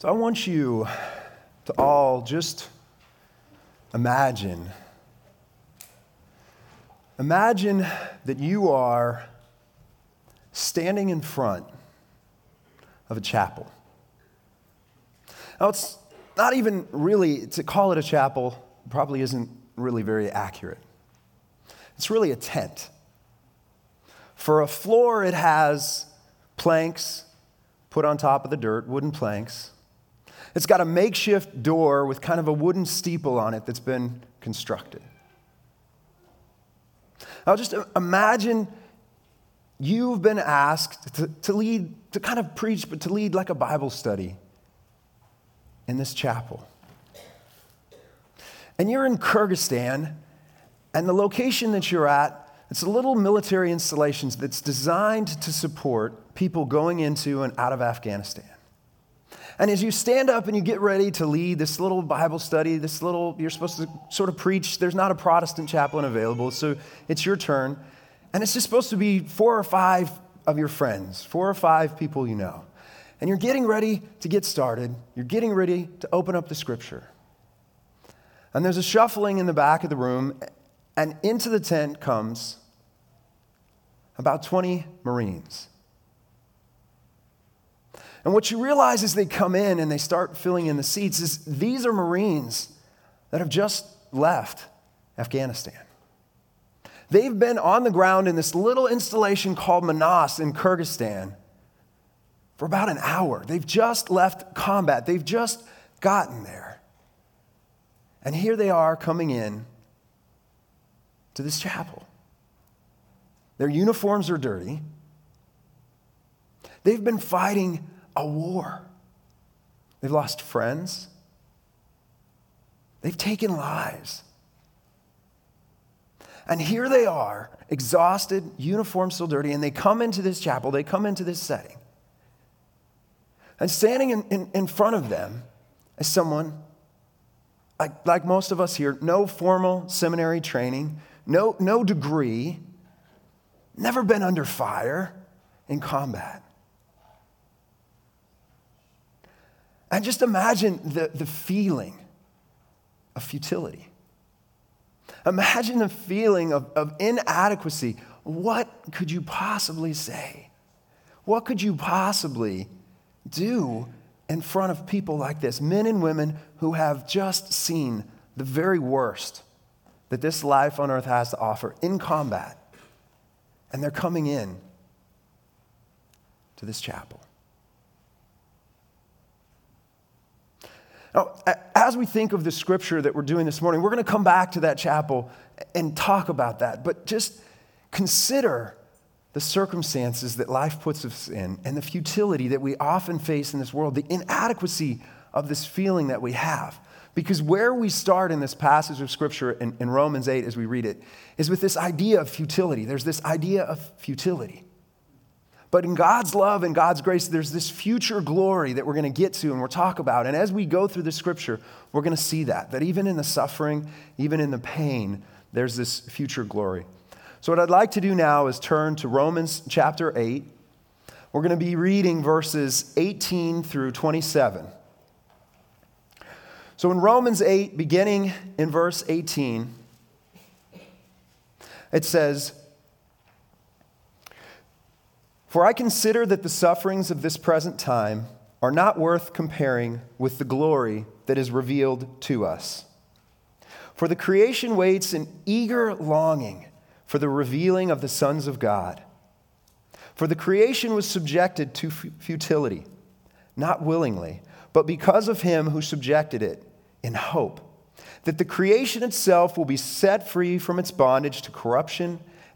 So I want you to all just imagine. Imagine that you are standing in front of a chapel. Now, it's not even really, to call it a chapel probably isn't really very accurate. It's really a tent. For a floor, it has planks put on top of the dirt, wooden planks. It's got a makeshift door with kind of a wooden steeple on it that's been constructed. Now, just imagine you've been asked to, to lead, to kind of preach, but to lead like a Bible study in this chapel. And you're in Kyrgyzstan, and the location that you're at, it's a little military installation that's designed to support people going into and out of Afghanistan. And as you stand up and you get ready to lead this little Bible study, this little, you're supposed to sort of preach, there's not a Protestant chaplain available, so it's your turn. And it's just supposed to be four or five of your friends, four or five people you know. And you're getting ready to get started, you're getting ready to open up the scripture. And there's a shuffling in the back of the room, and into the tent comes about 20 Marines. And what you realize as they come in and they start filling in the seats is these are Marines that have just left Afghanistan. They've been on the ground in this little installation called Manas in Kyrgyzstan for about an hour. They've just left combat, they've just gotten there. And here they are coming in to this chapel. Their uniforms are dirty. They've been fighting a war. They've lost friends. They've taken lives. And here they are, exhausted, uniform still dirty, and they come into this chapel, they come into this setting. And standing in, in, in front of them is someone, like, like most of us here, no formal seminary training, no, no degree, never been under fire in combat. And just imagine the, the feeling of futility. Imagine the feeling of, of inadequacy. What could you possibly say? What could you possibly do in front of people like this? Men and women who have just seen the very worst that this life on earth has to offer in combat. And they're coming in to this chapel. Now, as we think of the scripture that we're doing this morning, we're going to come back to that chapel and talk about that. But just consider the circumstances that life puts us in and the futility that we often face in this world, the inadequacy of this feeling that we have. Because where we start in this passage of scripture in, in Romans 8 as we read it is with this idea of futility. There's this idea of futility. But in God's love and God's grace, there's this future glory that we're going to get to and we'll talk about. And as we go through the scripture, we're going to see that, that even in the suffering, even in the pain, there's this future glory. So, what I'd like to do now is turn to Romans chapter 8. We're going to be reading verses 18 through 27. So, in Romans 8, beginning in verse 18, it says, for I consider that the sufferings of this present time are not worth comparing with the glory that is revealed to us. For the creation waits in eager longing for the revealing of the sons of God. For the creation was subjected to futility, not willingly, but because of him who subjected it, in hope that the creation itself will be set free from its bondage to corruption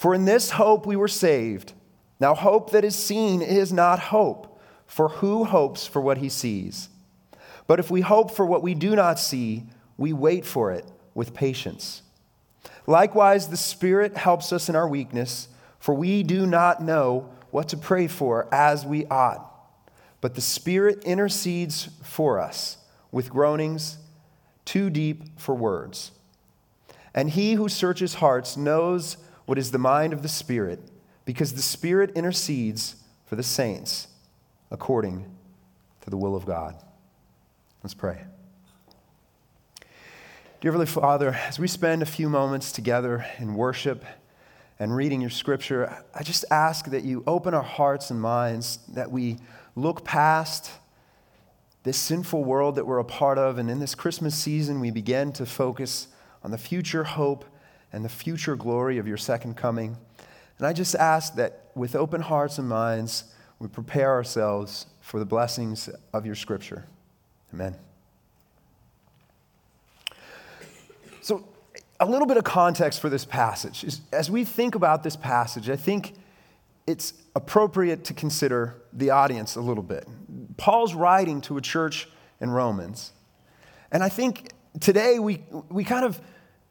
For in this hope we were saved. Now, hope that is seen is not hope, for who hopes for what he sees? But if we hope for what we do not see, we wait for it with patience. Likewise, the Spirit helps us in our weakness, for we do not know what to pray for as we ought. But the Spirit intercedes for us with groanings too deep for words. And he who searches hearts knows what is the mind of the Spirit, because the Spirit intercedes for the saints according to the will of God. Let's pray. Dear Heavenly Father, as we spend a few moments together in worship and reading your scripture, I just ask that you open our hearts and minds, that we look past this sinful world that we're a part of, and in this Christmas season, we begin to focus on the future hope and the future glory of your second coming. And I just ask that with open hearts and minds, we prepare ourselves for the blessings of your scripture. Amen. So, a little bit of context for this passage. As we think about this passage, I think it's appropriate to consider the audience a little bit. Paul's writing to a church in Romans. And I think today we, we kind of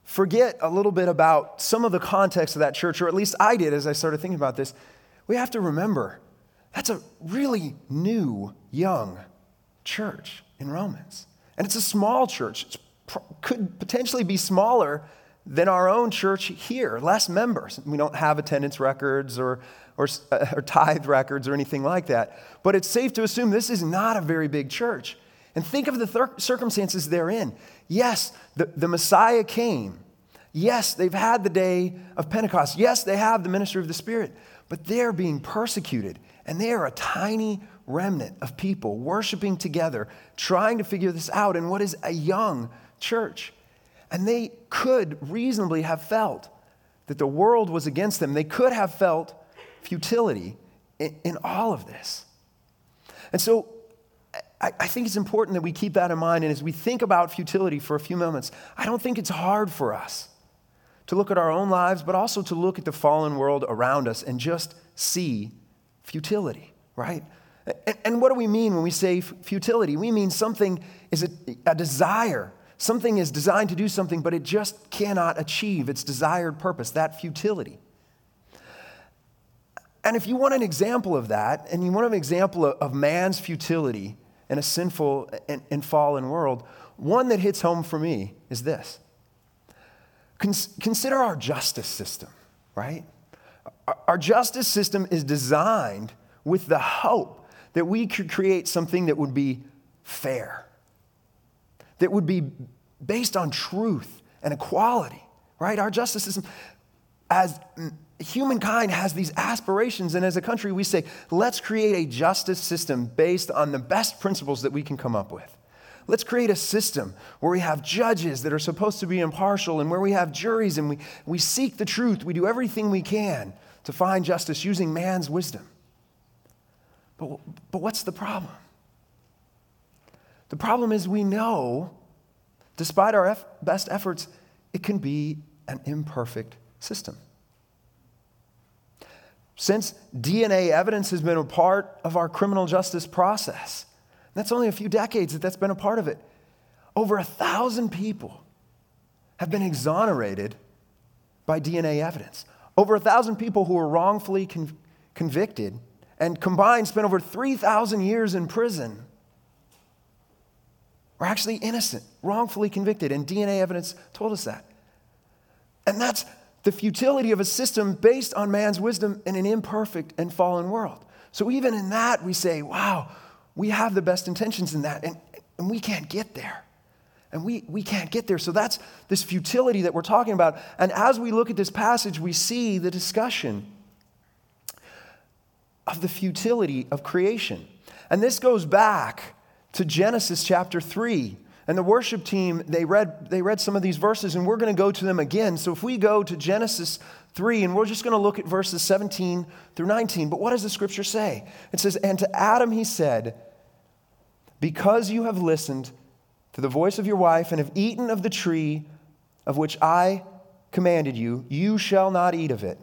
forget a little bit about some of the context of that church, or at least I did as I started thinking about this. We have to remember that's a really new, young church in Romans. And it's a small church. It could potentially be smaller than our own church here, less members. We don't have attendance records or, or, or tithe records or anything like that. But it's safe to assume this is not a very big church. And think of the thir- circumstances they're in. Yes, the, the Messiah came. Yes, they've had the day of Pentecost. Yes, they have the ministry of the Spirit. But they're being persecuted. And they are a tiny remnant of people worshiping together, trying to figure this out in what is a young church. And they could reasonably have felt that the world was against them. They could have felt futility in, in all of this. And so I, I think it's important that we keep that in mind. And as we think about futility for a few moments, I don't think it's hard for us to look at our own lives, but also to look at the fallen world around us and just see futility, right? And, what do we mean when we say futility? We mean something is a, a desire. Something is designed to do something, but it just cannot achieve its desired purpose, that futility. And if you want an example of that, and you want an example of man's futility in a sinful and, and fallen world, one that hits home for me is this. consider our justice system, right? Our justice system is designed with the hope that we could create something that would be fair, that would be based on truth and equality, right? Our justice system, as humankind has these aspirations, and as a country, we say, let's create a justice system based on the best principles that we can come up with. Let's create a system where we have judges that are supposed to be impartial and where we have juries and we, we seek the truth. We do everything we can to find justice using man's wisdom. But, but what's the problem? The problem is we know, despite our best efforts, it can be an imperfect system. Since DNA evidence has been a part of our criminal justice process, that's only a few decades that that's been a part of it. Over a thousand people have been exonerated by DNA evidence. Over a thousand people who were wrongfully con- convicted and combined spent over 3,000 years in prison were actually innocent, wrongfully convicted, and DNA evidence told us that. And that's the futility of a system based on man's wisdom in an imperfect and fallen world. So even in that, we say, wow, we have the best intentions in that, and, and we can't get there. And we, we can't get there. So that's this futility that we're talking about. And as we look at this passage, we see the discussion of the futility of creation. And this goes back to Genesis chapter 3. And the worship team, they read, they read some of these verses, and we're going to go to them again. So if we go to Genesis 3, and we're just going to look at verses 17 through 19. But what does the scripture say? It says, And to Adam he said, Because you have listened to the voice of your wife and have eaten of the tree of which I commanded you, you shall not eat of it.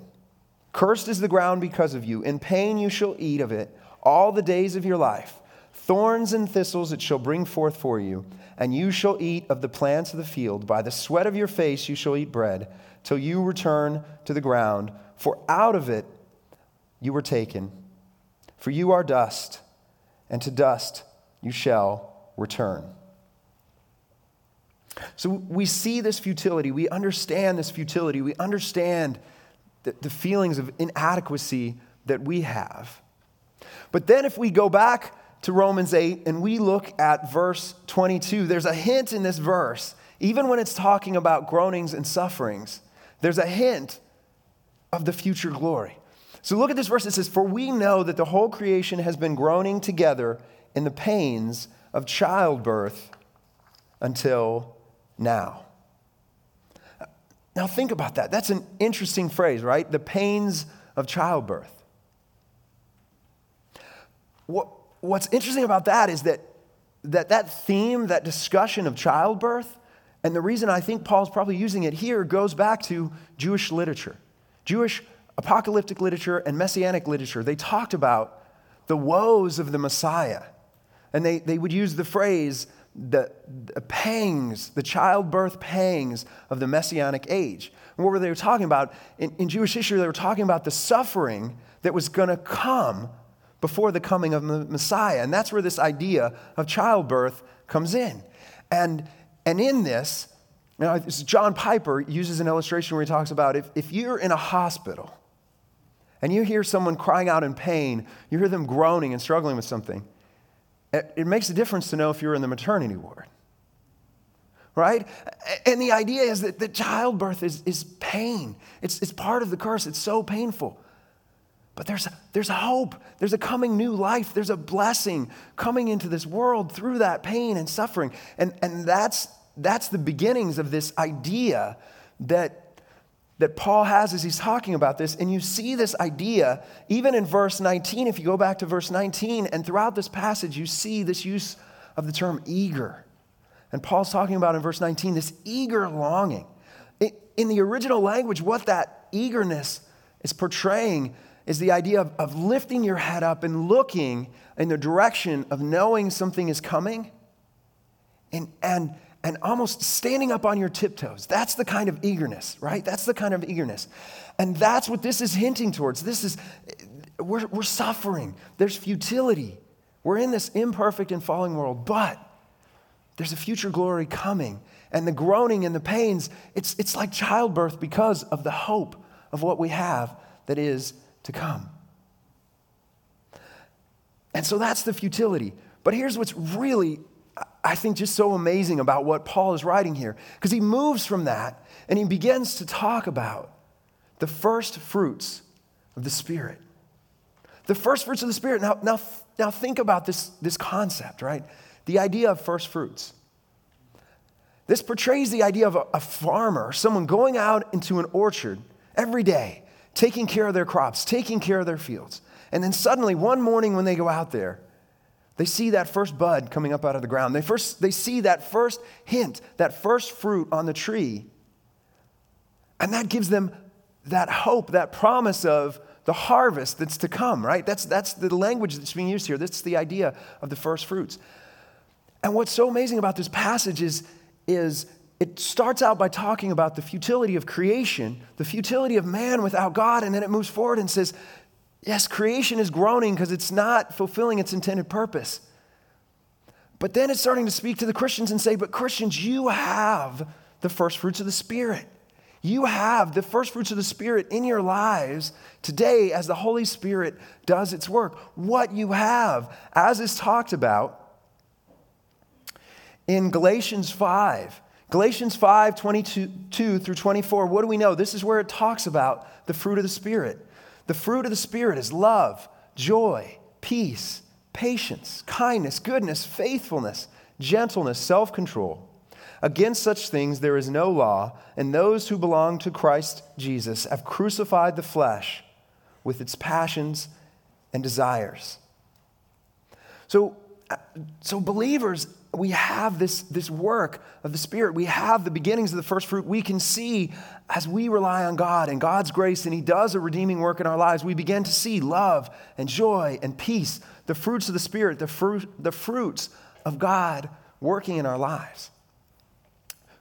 Cursed is the ground because of you. In pain you shall eat of it all the days of your life. Thorns and thistles it shall bring forth for you, and you shall eat of the plants of the field. By the sweat of your face you shall eat bread, till you return to the ground, for out of it you were taken. For you are dust, and to dust you shall return. So we see this futility. We understand this futility. We understand the, the feelings of inadequacy that we have. But then if we go back to Romans 8 and we look at verse 22, there's a hint in this verse, even when it's talking about groanings and sufferings, there's a hint of the future glory. So look at this verse. It says, For we know that the whole creation has been groaning together in the pains of childbirth until now. Now, think about that. That's an interesting phrase, right? The pains of childbirth. What, what's interesting about that is that, that that theme, that discussion of childbirth, and the reason I think Paul's probably using it here goes back to Jewish literature. Jewish apocalyptic literature and messianic literature. They talked about the woes of the Messiah. And they, they would use the phrase, the, the pangs, the childbirth pangs of the messianic age. And what were they talking about? In, in Jewish history, they were talking about the suffering that was going to come before the coming of the Messiah. And that's where this idea of childbirth comes in. And, and in this, you know, John Piper uses an illustration where he talks about if, if you're in a hospital and you hear someone crying out in pain, you hear them groaning and struggling with something, it, it makes a difference to know if you're in the maternity ward. Right? And the idea is that, that childbirth is, is pain. It's, it's part of the curse. It's so painful. But there's, there's hope. There's a coming new life. There's a blessing coming into this world through that pain and suffering. And, and that's, that's the beginnings of this idea that, that Paul has as he's talking about this. And you see this idea even in verse 19. If you go back to verse 19, and throughout this passage, you see this use of the term eager. And Paul's talking about in verse 19 this eager longing. In the original language, what that eagerness is portraying is the idea of, of lifting your head up and looking in the direction of knowing something is coming and, and, and almost standing up on your tiptoes. That's the kind of eagerness, right? That's the kind of eagerness. And that's what this is hinting towards. This is, we're, we're suffering, there's futility. We're in this imperfect and falling world, but there's a future glory coming. And the groaning and the pains, it's, it's like childbirth because of the hope of what we have that is to come. And so that's the futility. But here's what's really, I think, just so amazing about what Paul is writing here, because he moves from that and he begins to talk about the first fruits of the Spirit. The first fruits of the Spirit. Now, now, now think about this, this concept, right? The idea of first fruits. This portrays the idea of a, a farmer, someone going out into an orchard every day taking care of their crops, taking care of their fields. And then suddenly, one morning when they go out there, they see that first bud coming up out of the ground. They, first, they see that first hint, that first fruit on the tree. And that gives them that hope, that promise of the harvest that's to come, right? That's, that's the language that's being used here. That's the idea of the first fruits. And what's so amazing about this passage is, is it starts out by talking about the futility of creation, the futility of man without God, and then it moves forward and says, yes, creation is groaning because it's not fulfilling its intended purpose. But then it's starting to speak to the Christians and say, but Christians, you have the first fruits of the Spirit. You have the first fruits of the Spirit in your lives today as the Holy Spirit does its work. What you have, as is talked about in Galatians 5, Galatians 5 22 through 24, what do we know? This is where it talks about the fruit of the Spirit. The fruit of the Spirit is love, joy, peace, patience, kindness, goodness, faithfulness, gentleness, self control. Against such things there is no law, and those who belong to Christ Jesus have crucified the flesh with its passions and desires. So, uh, so believers we have this, this work of the Spirit. We have the beginnings of the first fruit. We can see as we rely on God and God's grace, and He does a redeeming work in our lives, we begin to see love and joy and peace, the fruits of the Spirit, the, the fruits of God working in our lives.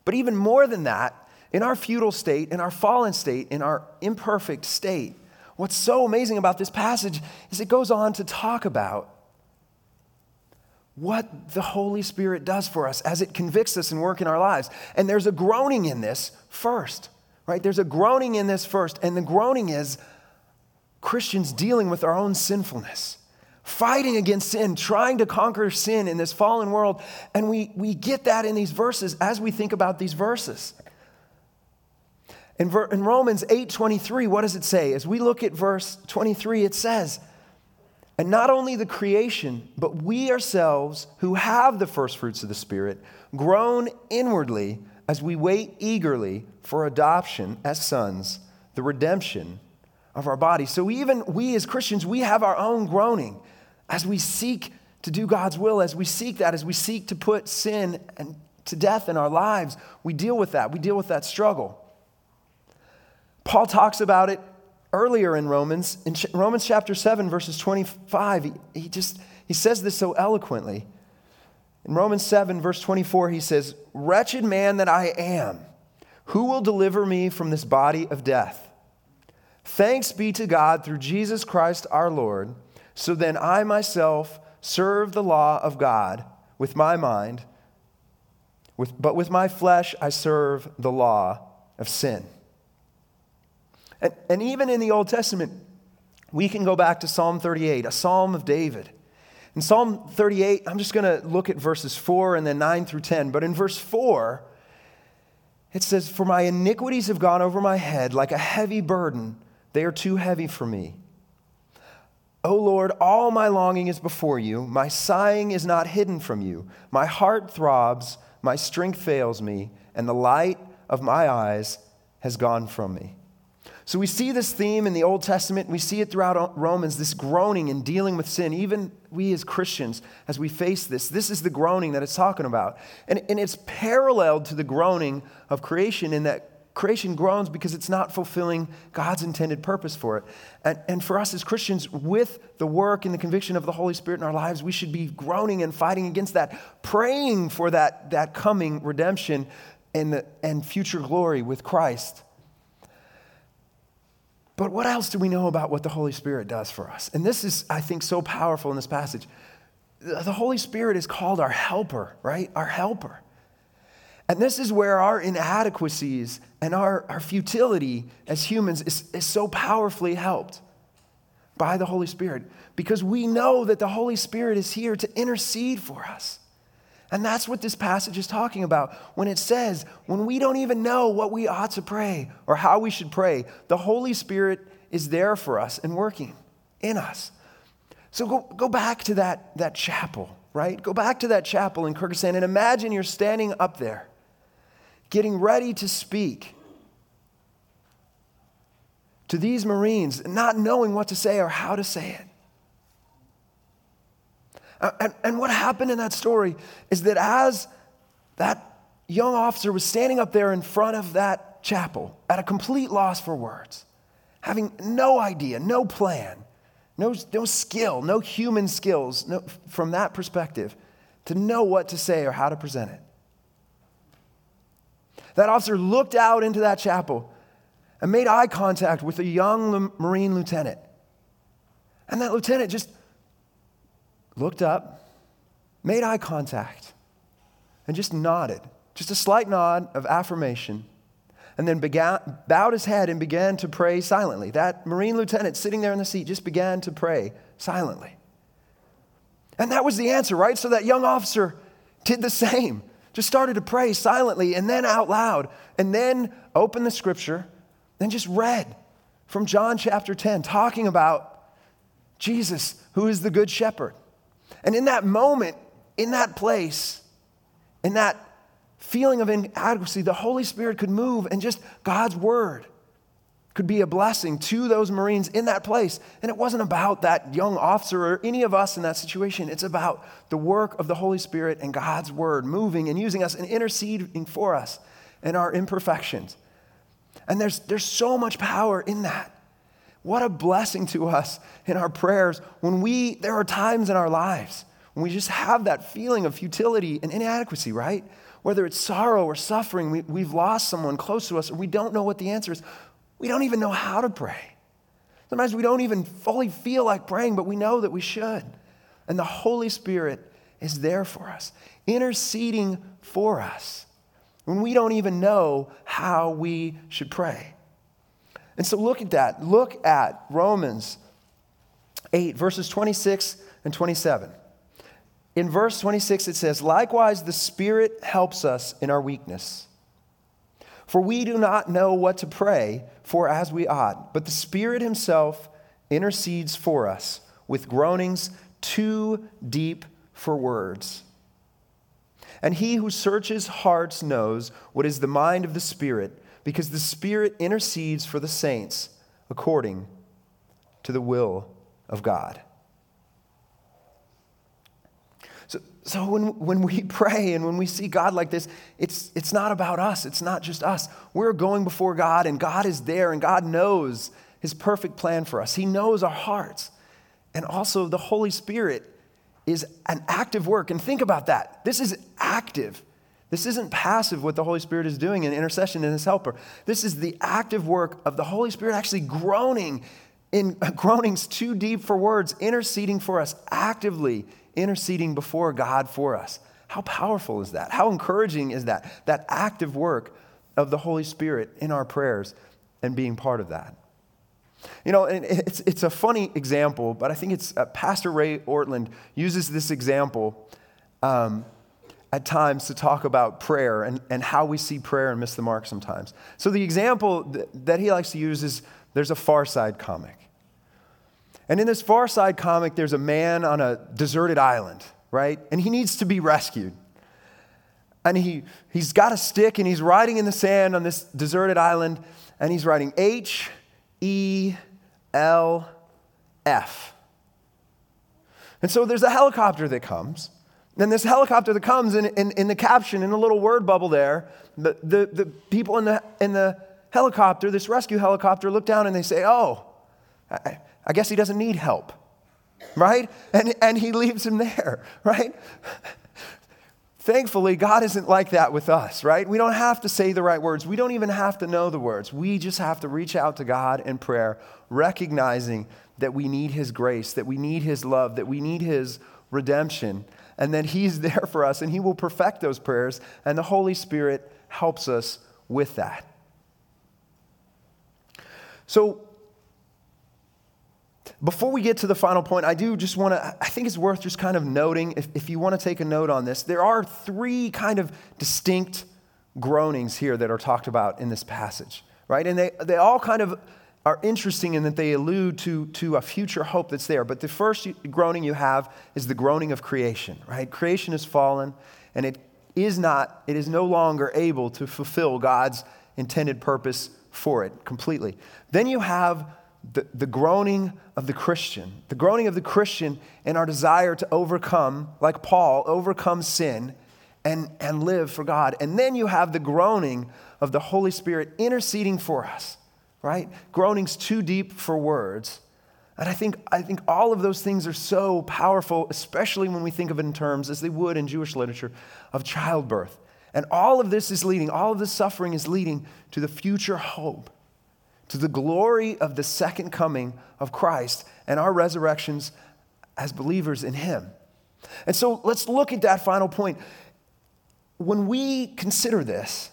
But even more than that, in our futile state, in our fallen state, in our imperfect state, what's so amazing about this passage is it goes on to talk about what the Holy Spirit does for us as it convicts us and work in our lives. And there's a groaning in this first, right? There's a groaning in this first. And the groaning is Christians dealing with our own sinfulness, fighting against sin, trying to conquer sin in this fallen world. And we, we get that in these verses as we think about these verses. In, ver, in Romans 8 23, what does it say? As we look at verse 23, it says, and not only the creation, but we ourselves who have the first fruits of the Spirit groan inwardly as we wait eagerly for adoption as sons, the redemption of our body. So even we as Christians, we have our own groaning as we seek to do God's will, as we seek that, as we seek to put sin and to death in our lives, we deal with that. We deal with that struggle. Paul talks about it earlier in Romans, in Romans chapter 7, verses 25, he, he just he says this so eloquently. In Romans 7, verse 24, he says, Wretched man that I am, who will deliver me from this body of death? Thanks be to God through Jesus Christ our Lord. So then I myself serve the law of God with my mind, with, but with my flesh I serve the law of sin. And, and even in the Old Testament, we can go back to Psalm 38, a psalm of David. In Psalm 38, I'm just going to look at verses 4 and then 9 through 10. But in verse 4, it says, For my iniquities have gone over my head like a heavy burden. They are too heavy for me. O Lord, all my longing is before you. My sighing is not hidden from you. My heart throbs, my strength fails me, and the light of my eyes has gone from me. So we see this theme in the Old Testament. We see it throughout Romans, this groaning and dealing with sin. Even we as Christians, as we face this, this is the groaning that it's talking about. And, and it's paralleled to the groaning of creation in that creation groans because it's not fulfilling God's intended purpose for it. And, and for us as Christians, with the work and the conviction of the Holy Spirit in our lives, we should be groaning and fighting against that, praying for that, that coming redemption and, the, and future glory with Christ. But what else do we know about what the Holy Spirit does for us? And this is, I think, so powerful in this passage. The Holy Spirit is called our helper, right? Our helper. And this is where our inadequacies and our, our futility as humans is, is so powerfully helped by the Holy Spirit because we know that the Holy Spirit is here to intercede for us. And that's what this passage is talking about when it says, when we don't even know what we ought to pray or how we should pray, the Holy Spirit is there for us and working in us. So go, go back to that, that chapel, right? Go back to that chapel in Kyrgyzstan and imagine you're standing up there, getting ready to speak to these Marines, not knowing what to say or how to say it. Uh, and, and what happened in that story is that as that young officer was standing up there in front of that chapel at a complete loss for words, having no idea, no plan, no, no skill, no human skills no, from that perspective to know what to say or how to present it. That officer looked out into that chapel and made eye contact with a young Marine lieutenant. And that lieutenant just looked up, made eye contact, and just nodded, just a slight nod of affirmation, and then began, bowed his head and began to pray silently. That Marine lieutenant sitting there in the seat just began to pray silently. And that was the answer, right? So that young officer did the same, just started to pray silently and then out loud, and then opened the scripture, then just read from John chapter 10, talking about Jesus, who is the good shepherd. And in that moment, in that place, in that feeling of inadequacy, the Holy Spirit could move and just God's word could be a blessing to those Marines in that place. And it wasn't about that young officer or any of us in that situation. It's about the work of the Holy Spirit and God's word moving and using us and interceding for us and our imperfections. And there's, there's so much power in that what a blessing to us in our prayers when we, there are times in our lives when we just have that feeling of futility and inadequacy, right? Whether it's sorrow or suffering, we, we've lost someone close to us, or we don't know what the answer is. We don't even know how to pray. Sometimes we don't even fully feel like praying, but we know that we should. And the Holy Spirit is there for us, interceding for us when we don't even know how we should pray. And so look at that. Look at Romans 8, verses 26 and 27. In verse 26, it says, Likewise, the Spirit helps us in our weakness. For we do not know what to pray for as we ought, but the Spirit Himself intercedes for us with groanings too deep for words. And He who searches hearts knows what is the mind of the Spirit, because the Spirit intercedes for the saints according to the will of God. So, so when, when we pray and when we see God like this, it's, it's not about us. It's not just us. We're going before God, and God is there, and God knows His perfect plan for us. He knows our hearts. And also, the Holy Spirit is an active work. And think about that. This is active. This isn't passive what the Holy Spirit is doing in intercession and His helper. This is the active work of the Holy Spirit actually groaning in groanings too deep for words, interceding for us actively interceding before God for us. How powerful is that? How encouraging is that? That active work of the Holy Spirit in our prayers and being part of that. You know, and it's, it's a funny example, but I think it's uh, Pastor Ray Ortlund uses this example um, at times to talk about prayer and, and how we see prayer and miss the mark sometimes. So, the example th- that he likes to use is there's a Far Side comic. And in this Far Side comic, there's a man on a deserted island, right? And he needs to be rescued. And he, he's got a stick and he's riding in the sand on this deserted island and he's writing H E L F. And so there's a helicopter that comes. And this helicopter that comes in, in, in the caption, in a little word bubble there, the, the, the people in the, in the helicopter, this rescue helicopter, look down and they say, Oh, I, I guess he doesn't need help, right? And, and he leaves him there, right? Thankfully, God isn't like that with us, right? We don't have to say the right words. We don't even have to know the words. We just have to reach out to God in prayer, recognizing that we need His grace, that we need His love, that we need His redemption, and that He's there for us and He will perfect those prayers, and the Holy Spirit helps us with that. So, before we get to the final point, I do just want to, I think it's worth just kind of noting, if, if you want to take a note on this, there are three kind of distinct groanings here that are talked about in this passage, right? And they, they all kind of are interesting in that they allude to, to a future hope that's there. But the first groaning you have is the groaning of creation, right? Creation has fallen, and it is not, it is no longer able to fulfill God's intended purpose for it completely. Then you have the, the groaning of the Christian, the groaning of the Christian and our desire to overcome, like Paul, overcome sin and, and live for God. And then you have the groaning of the Holy Spirit interceding for us, right? Groanings too deep for words. And I think, I think all of those things are so powerful, especially when we think of it in terms, as they would in Jewish literature, of childbirth. And all of this is leading, all of this suffering is leading to the future hope to the glory of the second coming of Christ and our resurrections as believers in Him. And so let's look at that final point. When we consider this,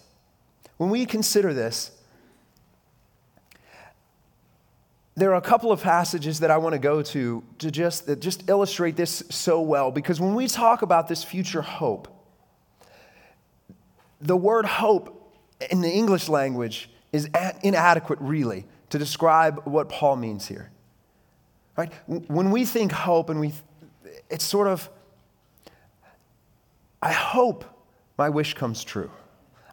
when we consider this, there are a couple of passages that I want to go to to just, that just illustrate this so well. Because when we talk about this future hope, the word hope in the English language is inadequate, really, to describe what Paul means here. Right? When we think hope, and we, it's sort of, I hope my wish comes true.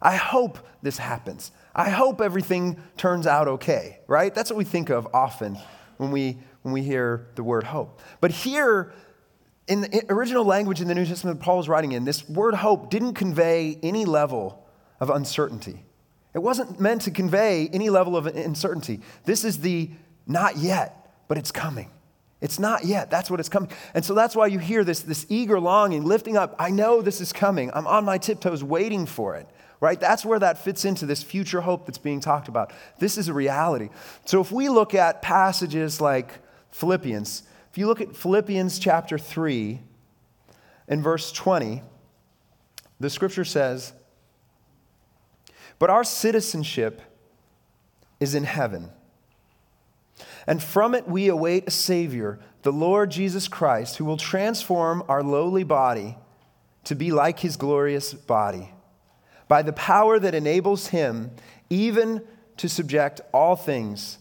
I hope this happens. I hope everything turns out okay, right? That's what we think of often when we, when we hear the word hope. But here, in the original language in the New Testament Paul was writing in, this word hope didn't convey any level of uncertainty. It wasn't meant to convey any level of uncertainty. This is the Not yet, but it's coming. It's not yet. That's what it's coming. And so that's why you hear this, this eager longing, lifting up. I know this is coming. I'm on my tiptoes waiting for it, right? That's where that fits into this future hope that's being talked about. This is a reality. So if we look at passages like Philippians, if you look at Philippians chapter 3 and verse 20, the scripture says, But our citizenship is in heaven and from it we await a Savior, the Lord Jesus Christ, who will transform our lowly body to be like his glorious body, by the power that enables him even to subject all things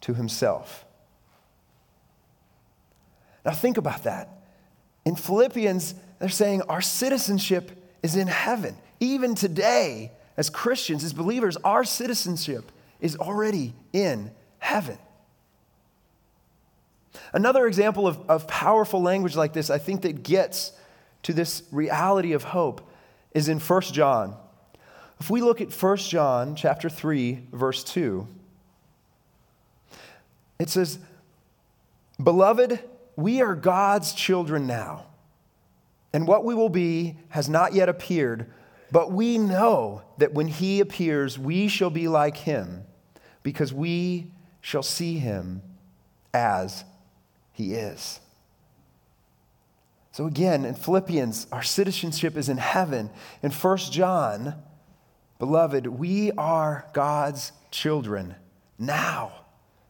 to himself. Now, think about that. In Philippians, they're saying our citizenship is in heaven. Even today, as Christians, as believers, our citizenship is already in heaven. Another example of, of powerful language like this, I think, that gets to this reality of hope is in 1 John. If we look at 1 John chapter 3, verse 2, it says, Beloved, we are God's children now, and what we will be has not yet appeared, but we know that when he appears, we shall be like him, because we shall see him as he is. So again, in Philippians, our citizenship is in heaven. In 1 John, beloved, we are God's children now.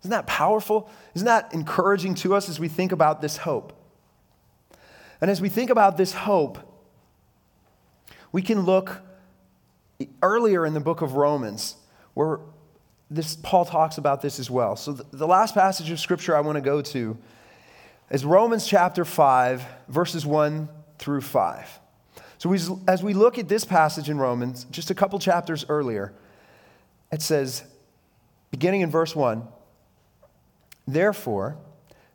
Isn't that powerful? Isn't that encouraging to us as we think about this hope? And as we think about this hope, we can look earlier in the book of Romans, where this, Paul talks about this as well. So, the, the last passage of scripture I want to go to is Romans chapter 5, verses 1 through 5. So, as we look at this passage in Romans, just a couple chapters earlier, it says, beginning in verse 1 Therefore,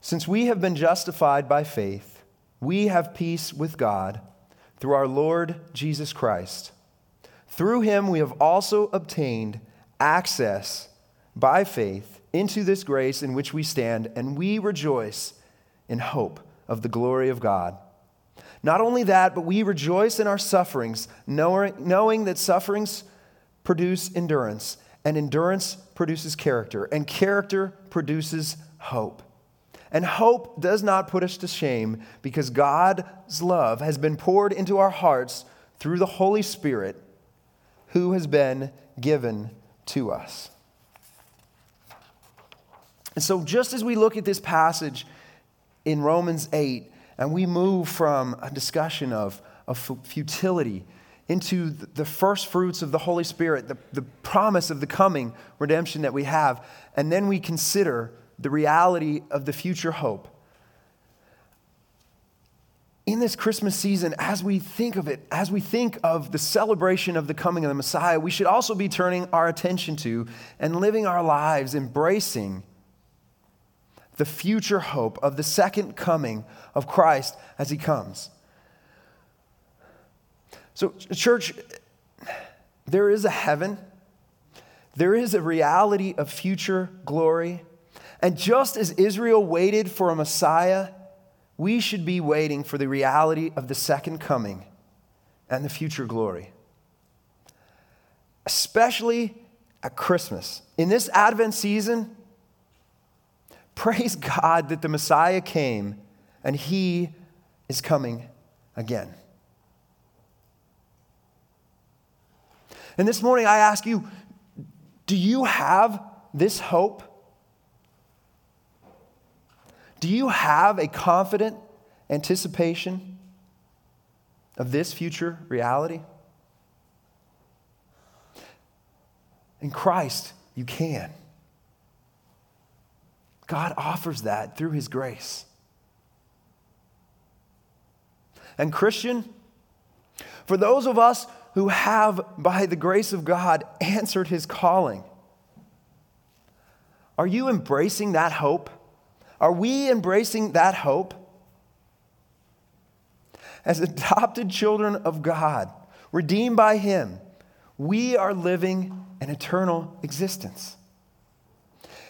since we have been justified by faith, we have peace with God through our Lord Jesus Christ. Through him, we have also obtained access by faith into this grace in which we stand, and we rejoice in hope of the glory of God. Not only that, but we rejoice in our sufferings, knowing that sufferings produce endurance, and endurance produces character, and character produces hope. And hope does not put us to shame because God's love has been poured into our hearts through the Holy Spirit who has been given to us. And so, just as we look at this passage in Romans 8, and we move from a discussion of, of futility into the first fruits of the Holy Spirit, the, the promise of the coming redemption that we have, and then we consider the reality of the future hope. In this Christmas season, as we think of it, as we think of the celebration of the coming of the Messiah, we should also be turning our attention to and living our lives embracing the future hope of the second coming of Christ as he comes. So, church, there is a heaven, there is a reality of future glory. And just as Israel waited for a Messiah, we should be waiting for the reality of the second coming and the future glory. Especially at Christmas. In this Advent season, Praise God that the Messiah came and he is coming again. And this morning I ask you do you have this hope? Do you have a confident anticipation of this future reality? In Christ, you can. God offers that through His grace. And, Christian, for those of us who have, by the grace of God, answered His calling, are you embracing that hope? Are we embracing that hope? As adopted children of God, redeemed by Him, we are living an eternal existence.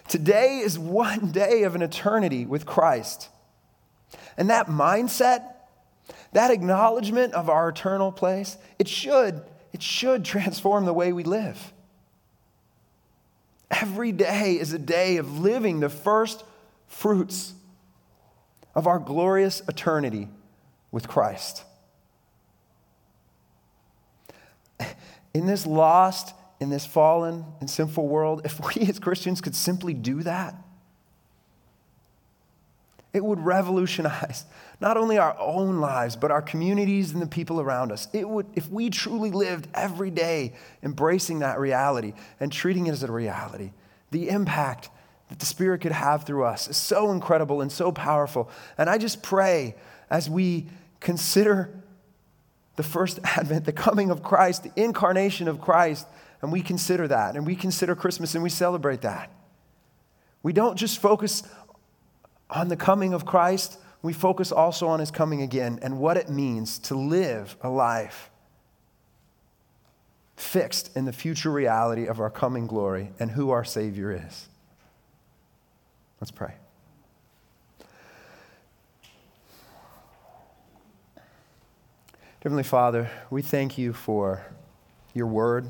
Today is one day of an eternity with Christ. And that mindset, that acknowledgement of our eternal place, it should, it should transform the way we live. Every day is a day of living the first fruits of our glorious eternity with Christ. In this lost, in this fallen and sinful world, if we as Christians could simply do that, it would revolutionize not only our own lives, but our communities and the people around us. It would, if we truly lived every day embracing that reality and treating it as a reality, the impact that the Spirit could have through us is so incredible and so powerful. And I just pray as we consider the first advent, the coming of Christ, the incarnation of Christ, and we consider that, and we consider Christmas and we celebrate that. We don't just focus on the coming of Christ, we focus also on his coming again and what it means to live a life fixed in the future reality of our coming glory and who our Savior is. Let's pray. Heavenly Father, we thank you for your word,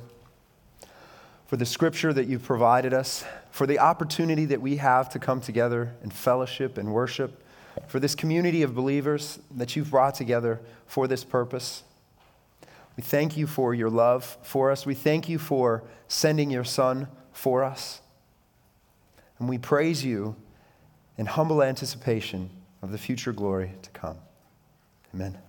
for the scripture that you've provided us, for the opportunity that we have to come together in fellowship and worship, for this community of believers that you've brought together for this purpose. We thank you for your love for us. We thank you for sending your Son for us. And we praise you in humble anticipation of the future glory to come. Amen.